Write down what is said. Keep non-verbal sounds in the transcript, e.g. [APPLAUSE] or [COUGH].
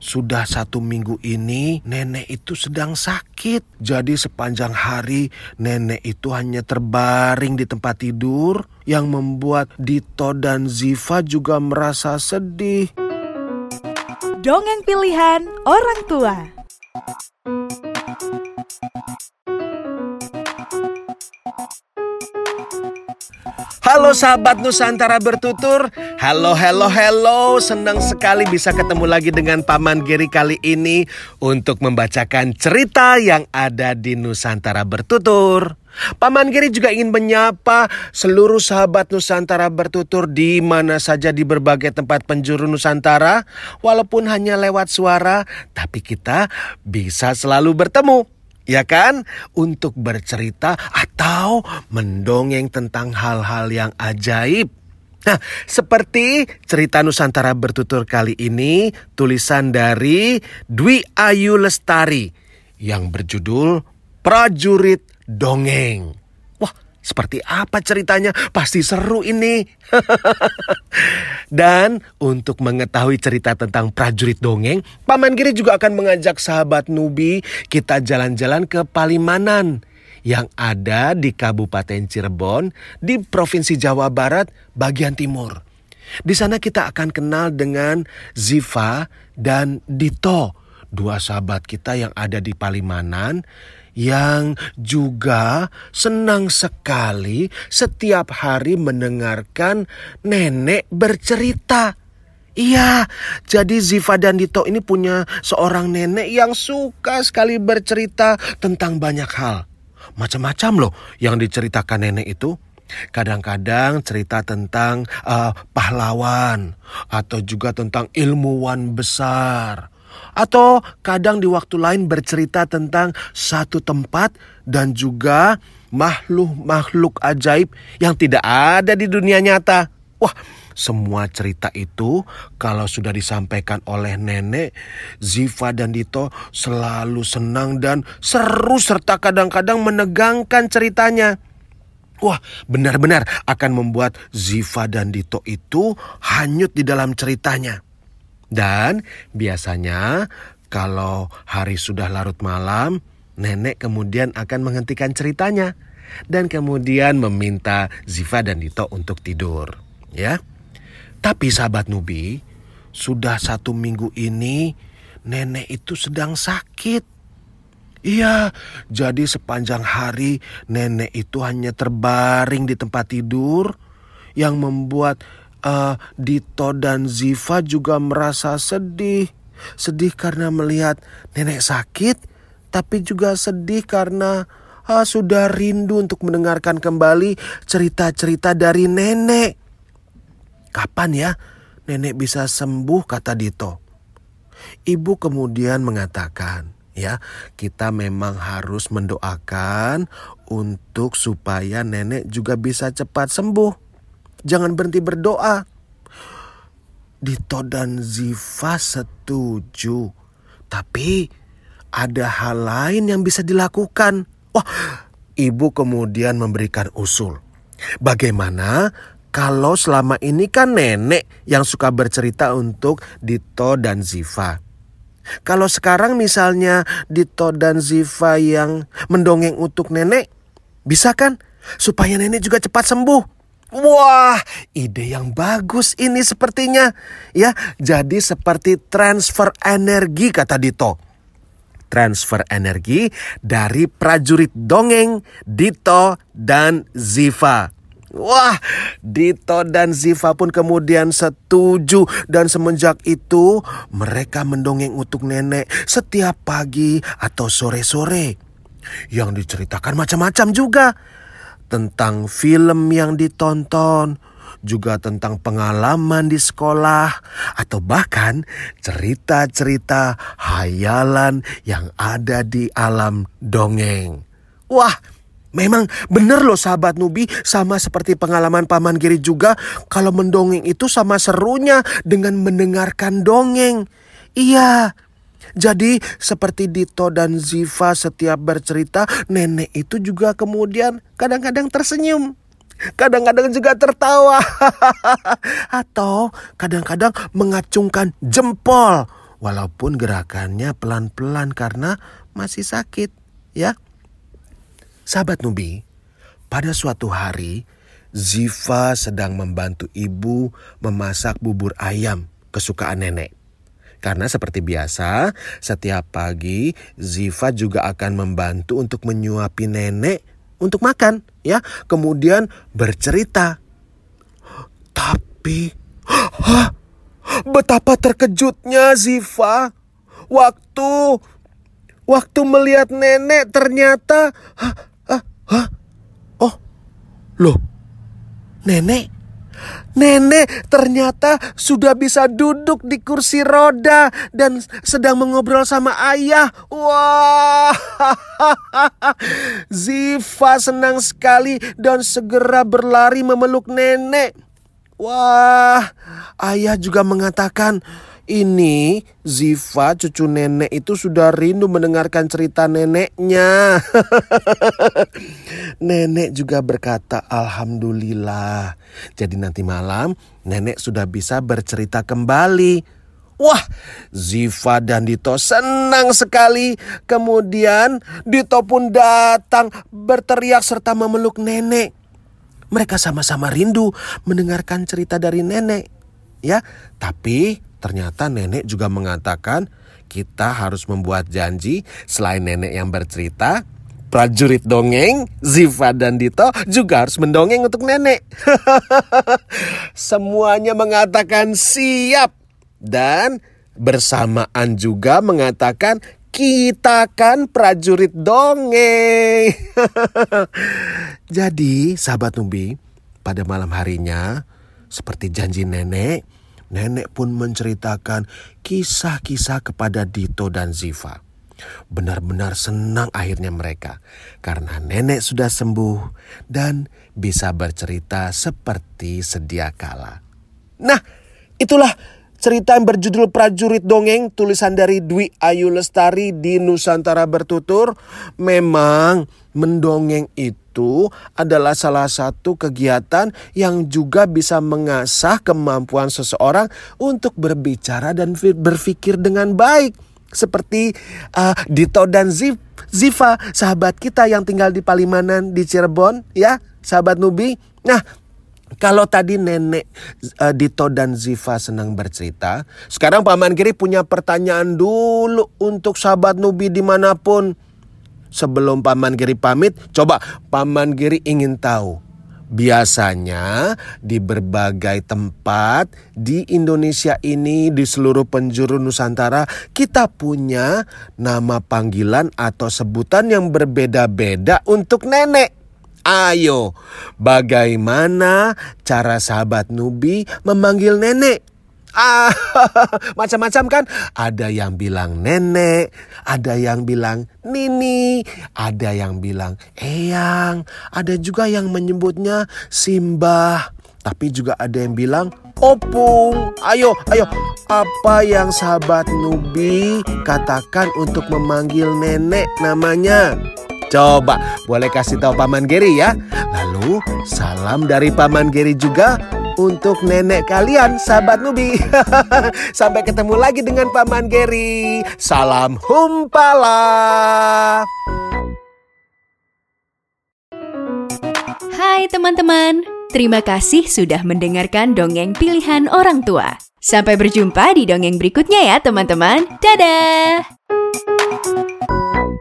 Sudah satu minggu ini nenek itu sedang sakit. Jadi sepanjang hari nenek itu hanya terbaring di tempat tidur yang membuat Dito dan Ziva juga merasa sedih. Dongeng pilihan orang tua. Halo sahabat Nusantara bertutur. Halo, halo, halo. Senang sekali bisa ketemu lagi dengan Paman Geri kali ini Untuk membacakan cerita yang ada di Nusantara bertutur. Paman Geri juga ingin menyapa seluruh sahabat Nusantara bertutur di mana saja di berbagai tempat penjuru Nusantara. Walaupun hanya lewat suara, tapi kita bisa selalu bertemu ya kan? Untuk bercerita atau mendongeng tentang hal-hal yang ajaib. Nah, seperti cerita Nusantara bertutur kali ini, tulisan dari Dwi Ayu Lestari yang berjudul Prajurit Dongeng. Seperti apa ceritanya? Pasti seru ini. [LAUGHS] Dan untuk mengetahui cerita tentang prajurit dongeng, Paman Giri juga akan mengajak sahabat Nubi kita jalan-jalan ke Palimanan yang ada di Kabupaten Cirebon di Provinsi Jawa Barat bagian timur. Di sana kita akan kenal dengan Ziva dan Dito, dua sahabat kita yang ada di Palimanan yang juga senang sekali setiap hari mendengarkan nenek bercerita. Iya, jadi Ziva dan Dito ini punya seorang nenek yang suka sekali bercerita tentang banyak hal. Macam-macam loh yang diceritakan nenek itu. Kadang-kadang cerita tentang uh, pahlawan atau juga tentang ilmuwan besar atau kadang di waktu lain bercerita tentang satu tempat dan juga makhluk-makhluk ajaib yang tidak ada di dunia nyata. Wah, semua cerita itu kalau sudah disampaikan oleh nenek, Ziva dan Dito selalu senang dan seru serta kadang-kadang menegangkan ceritanya. Wah, benar-benar akan membuat Ziva dan Dito itu hanyut di dalam ceritanya. Dan biasanya kalau hari sudah larut malam, nenek kemudian akan menghentikan ceritanya dan kemudian meminta Ziva dan Dito untuk tidur, ya. Tapi sahabat Nubi, sudah satu minggu ini nenek itu sedang sakit. Iya, jadi sepanjang hari nenek itu hanya terbaring di tempat tidur yang membuat uh, Dito dan Ziva juga merasa sedih. Sedih karena melihat nenek sakit, tapi juga sedih karena uh, sudah rindu untuk mendengarkan kembali cerita-cerita dari nenek. Kapan ya nenek bisa sembuh kata Dito. Ibu kemudian mengatakan, ya, kita memang harus mendoakan untuk supaya nenek juga bisa cepat sembuh. Jangan berhenti berdoa. Dito dan Ziva setuju. Tapi ada hal lain yang bisa dilakukan. Wah, ibu kemudian memberikan usul. Bagaimana kalau selama ini kan nenek yang suka bercerita untuk Dito dan Ziva. Kalau sekarang misalnya Dito dan Ziva yang mendongeng untuk nenek, bisa kan? Supaya nenek juga cepat sembuh. Wah, ide yang bagus ini sepertinya. Ya, jadi seperti transfer energi kata Dito. Transfer energi dari prajurit dongeng Dito dan Ziva. Wah, Dito dan Ziva pun kemudian setuju dan semenjak itu mereka mendongeng untuk nenek setiap pagi atau sore-sore. Yang diceritakan macam-macam juga tentang film yang ditonton, juga tentang pengalaman di sekolah, atau bahkan cerita-cerita hayalan yang ada di alam dongeng. Wah, memang benar loh sahabat Nubi, sama seperti pengalaman Paman Giri juga, kalau mendongeng itu sama serunya dengan mendengarkan dongeng. Iya, jadi seperti Dito dan Ziva setiap bercerita, nenek itu juga kemudian kadang-kadang tersenyum. Kadang-kadang juga tertawa. [LAUGHS] Atau kadang-kadang mengacungkan jempol. walaupun gerakannya pelan-pelan karena masih sakit, ya. Sahabat Nubi, pada suatu hari Ziva sedang membantu ibu memasak bubur ayam kesukaan nenek. Karena seperti biasa, setiap pagi Ziva juga akan membantu untuk menyuapi nenek untuk makan, ya. Kemudian bercerita. Tapi, hah, betapa terkejutnya Ziva waktu waktu melihat nenek ternyata, hah, hah, hah, oh, loh, nenek Nenek ternyata sudah bisa duduk di kursi roda dan sedang mengobrol sama ayah. Wah, [LAUGHS] Ziva senang sekali dan segera berlari memeluk nenek. Wah, ayah juga mengatakan, ini Ziva cucu nenek itu sudah rindu mendengarkan cerita neneknya. [LAUGHS] nenek juga berkata alhamdulillah. Jadi nanti malam nenek sudah bisa bercerita kembali. Wah, Ziva dan Dito senang sekali. Kemudian Dito pun datang berteriak serta memeluk nenek. Mereka sama-sama rindu mendengarkan cerita dari nenek. Ya, tapi Ternyata nenek juga mengatakan kita harus membuat janji selain nenek yang bercerita, prajurit dongeng, Ziva dan Dito juga harus mendongeng untuk nenek. [LAUGHS] Semuanya mengatakan siap dan bersamaan juga mengatakan kita kan prajurit dongeng. [LAUGHS] Jadi sahabat Nubi, pada malam harinya seperti janji nenek, nenek pun menceritakan kisah-kisah kepada Dito dan Ziva. Benar-benar senang akhirnya mereka karena nenek sudah sembuh dan bisa bercerita seperti sedia kala. Nah, itulah cerita yang berjudul Prajurit Dongeng tulisan dari Dwi Ayu Lestari di Nusantara Bertutur. Memang mendongeng itu itu adalah salah satu kegiatan yang juga bisa mengasah kemampuan seseorang untuk berbicara dan berpikir dengan baik. Seperti uh, Dito dan Zif, Ziva, sahabat kita yang tinggal di Palimanan di Cirebon, ya, sahabat Nubi. Nah, kalau tadi nenek uh, Dito dan Ziva senang bercerita, sekarang Paman Kiri punya pertanyaan dulu untuk sahabat Nubi di mana pun sebelum Paman Giri pamit, coba Paman Giri ingin tahu. Biasanya di berbagai tempat di Indonesia ini di seluruh penjuru Nusantara kita punya nama panggilan atau sebutan yang berbeda-beda untuk nenek. Ayo, bagaimana cara sahabat Nubi memanggil nenek? Ah, [LAUGHS] macam-macam kan? Ada yang bilang nenek, ada yang bilang nini, ada yang bilang eyang, ada juga yang menyebutnya simbah, tapi juga ada yang bilang opung. Ayo, ayo, apa yang sahabat Nubi katakan untuk memanggil nenek namanya? Coba boleh kasih tahu Paman Geri ya. Lalu salam dari Paman Geri juga untuk nenek kalian, sahabat Nubi. [LAUGHS] Sampai ketemu lagi dengan Paman Geri. Salam humpala. Hai teman-teman, terima kasih sudah mendengarkan dongeng pilihan orang tua. Sampai berjumpa di dongeng berikutnya ya teman-teman. Dadah!